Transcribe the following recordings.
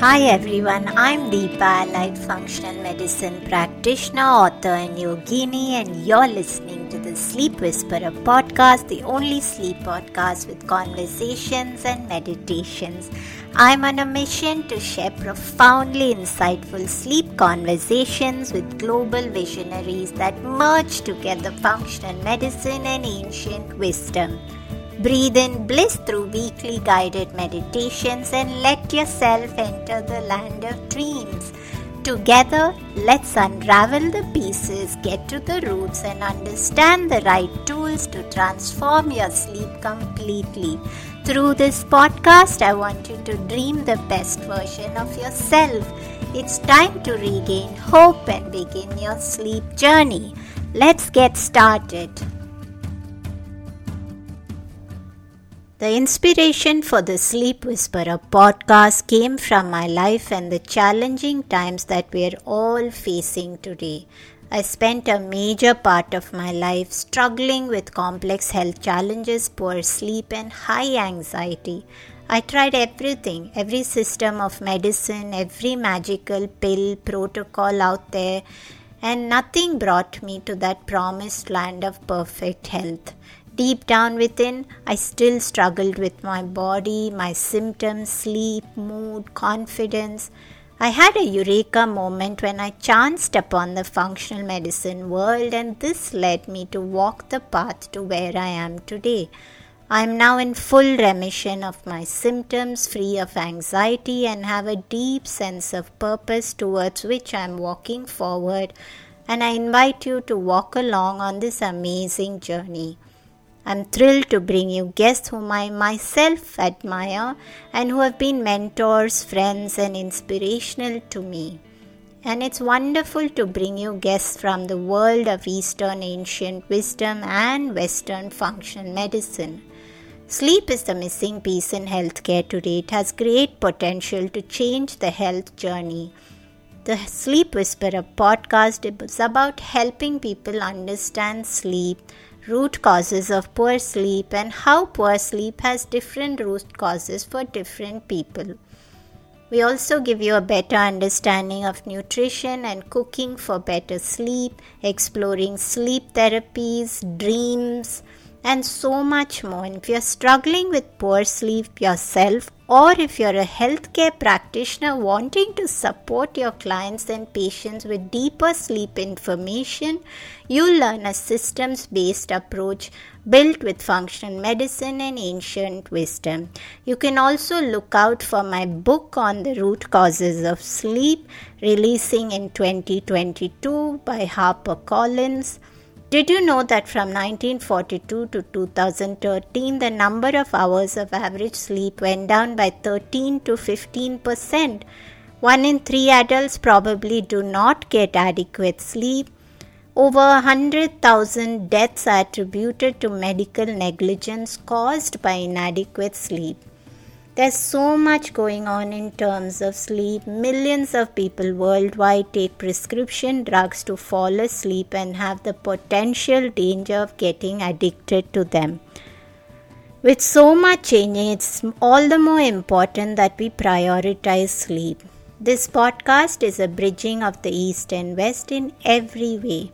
Hi everyone, I'm Deepa, light functional medicine practitioner, author, and yogini, and you're listening to the Sleep Whisperer podcast, the only sleep podcast with conversations and meditations. I'm on a mission to share profoundly insightful sleep conversations with global visionaries that merge together functional medicine and ancient wisdom. Breathe in bliss through weekly guided meditations and let yourself enter the land of dreams. Together, let's unravel the pieces, get to the roots, and understand the right tools to transform your sleep completely. Through this podcast, I want you to dream the best version of yourself. It's time to regain hope and begin your sleep journey. Let's get started. The inspiration for the Sleep Whisperer podcast came from my life and the challenging times that we are all facing today. I spent a major part of my life struggling with complex health challenges, poor sleep, and high anxiety. I tried everything, every system of medicine, every magical pill protocol out there, and nothing brought me to that promised land of perfect health. Deep down within, I still struggled with my body, my symptoms, sleep, mood, confidence. I had a eureka moment when I chanced upon the functional medicine world, and this led me to walk the path to where I am today. I am now in full remission of my symptoms, free of anxiety, and have a deep sense of purpose towards which I am walking forward. And I invite you to walk along on this amazing journey. I'm thrilled to bring you guests whom I myself admire and who have been mentors, friends, and inspirational to me. And it's wonderful to bring you guests from the world of Eastern ancient wisdom and Western functional medicine. Sleep is the missing piece in healthcare today. It has great potential to change the health journey. The Sleep Whisperer podcast is about helping people understand sleep root causes of poor sleep and how poor sleep has different root causes for different people. We also give you a better understanding of nutrition and cooking for better sleep, exploring sleep therapies, dreams, and so much more. And if you're struggling with poor sleep yourself, or if you're a healthcare practitioner wanting to support your clients and patients with deeper sleep information, you'll learn a systems based approach built with functional medicine and ancient wisdom. You can also look out for my book on the root causes of sleep, releasing in 2022 by HarperCollins. Did you know that from 1942 to 2013, the number of hours of average sleep went down by 13 to 15 percent? One in three adults probably do not get adequate sleep. Over 100,000 deaths are attributed to medical negligence caused by inadequate sleep. There's so much going on in terms of sleep. Millions of people worldwide take prescription drugs to fall asleep and have the potential danger of getting addicted to them. With so much changing, it's all the more important that we prioritize sleep. This podcast is a bridging of the East and West in every way.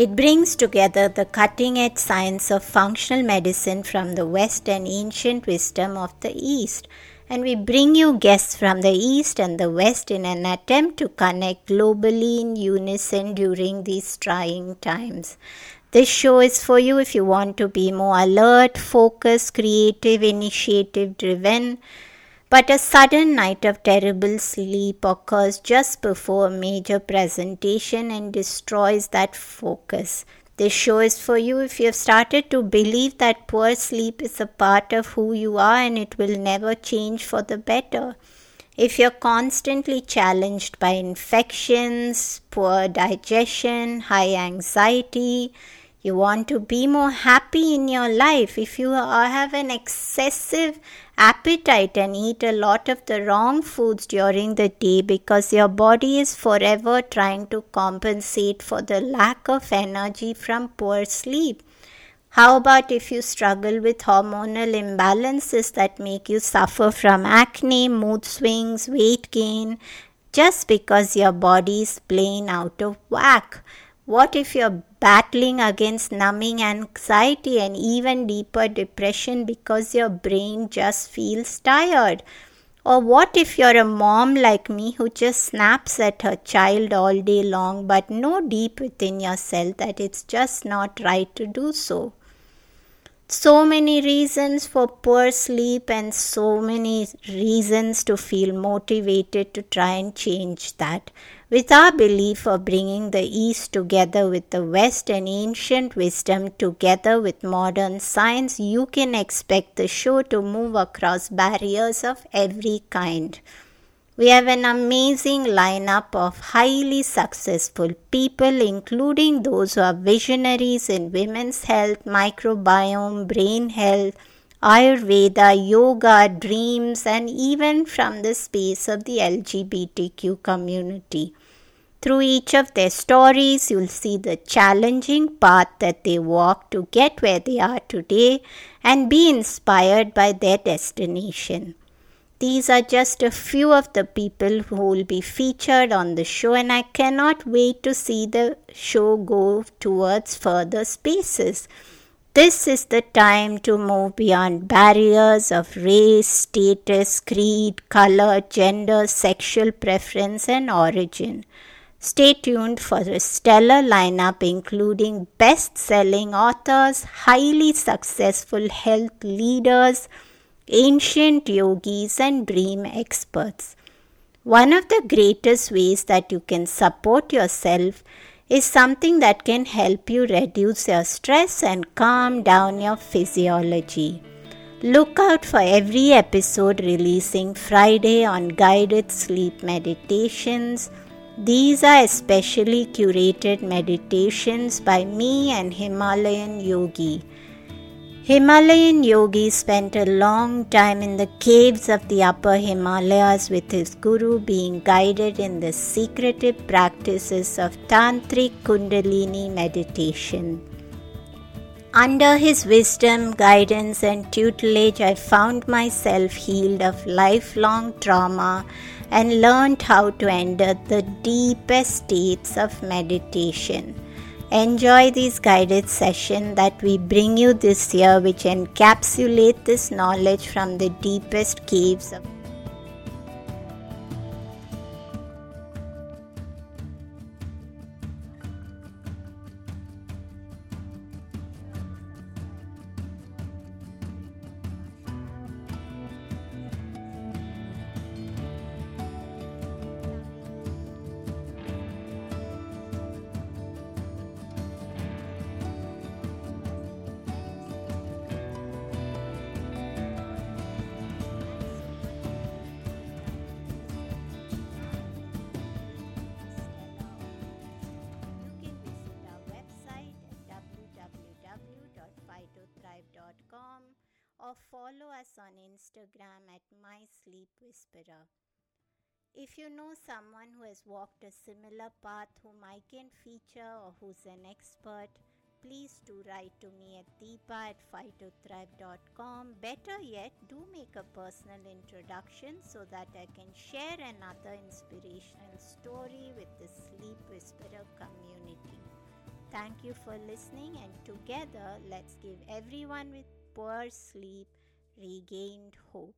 It brings together the cutting edge science of functional medicine from the West and ancient wisdom of the East. And we bring you guests from the East and the West in an attempt to connect globally in unison during these trying times. This show is for you if you want to be more alert, focused, creative, initiative driven but a sudden night of terrible sleep occurs just before a major presentation and destroys that focus. This show is for you if you have started to believe that poor sleep is a part of who you are and it will never change for the better. If you're constantly challenged by infections, poor digestion, high anxiety, you want to be more happy in your life. If you have an excessive appetite and eat a lot of the wrong foods during the day because your body is forever trying to compensate for the lack of energy from poor sleep. How about if you struggle with hormonal imbalances that make you suffer from acne, mood swings, weight gain, just because your body is plain out of whack? What if you're battling against numbing anxiety and even deeper depression because your brain just feels tired? Or what if you're a mom like me who just snaps at her child all day long but know deep within yourself that it's just not right to do so? so many reasons for poor sleep and so many reasons to feel motivated to try and change that. With our belief of bringing the East together with the West and ancient wisdom together with modern science, you can expect the show to move across barriers of every kind. We have an amazing lineup of highly successful people, including those who are visionaries in women's health, microbiome, brain health, Ayurveda, yoga, dreams, and even from the space of the LGBTQ community. Through each of their stories, you'll see the challenging path that they walk to get where they are today and be inspired by their destination. These are just a few of the people who will be featured on the show, and I cannot wait to see the show go towards further spaces. This is the time to move beyond barriers of race, status, creed, color, gender, sexual preference, and origin. Stay tuned for a stellar lineup including best selling authors, highly successful health leaders, ancient yogis, and dream experts. One of the greatest ways that you can support yourself is something that can help you reduce your stress and calm down your physiology. Look out for every episode releasing Friday on guided sleep meditations. These are especially curated meditations by me and Himalayan Yogi. Himalayan yogi spent a long time in the caves of the upper Himalayas with his guru being guided in the secretive practices of tantric kundalini meditation. Under his wisdom, guidance, and tutelage, I found myself healed of lifelong trauma and learned how to enter the deepest states of meditation. Enjoy these guided sessions that we bring you this year, which encapsulate this knowledge from the deepest caves of or follow us on Instagram at My Sleep Whisperer. If you know someone who has walked a similar path whom I can feature or who's an expert, please do write to me at deepa at phytothrive.com. Better yet, do make a personal introduction so that I can share another inspirational story with the Sleep Whisperer community. Thank you for listening, and together let's give everyone with poor sleep regained hope.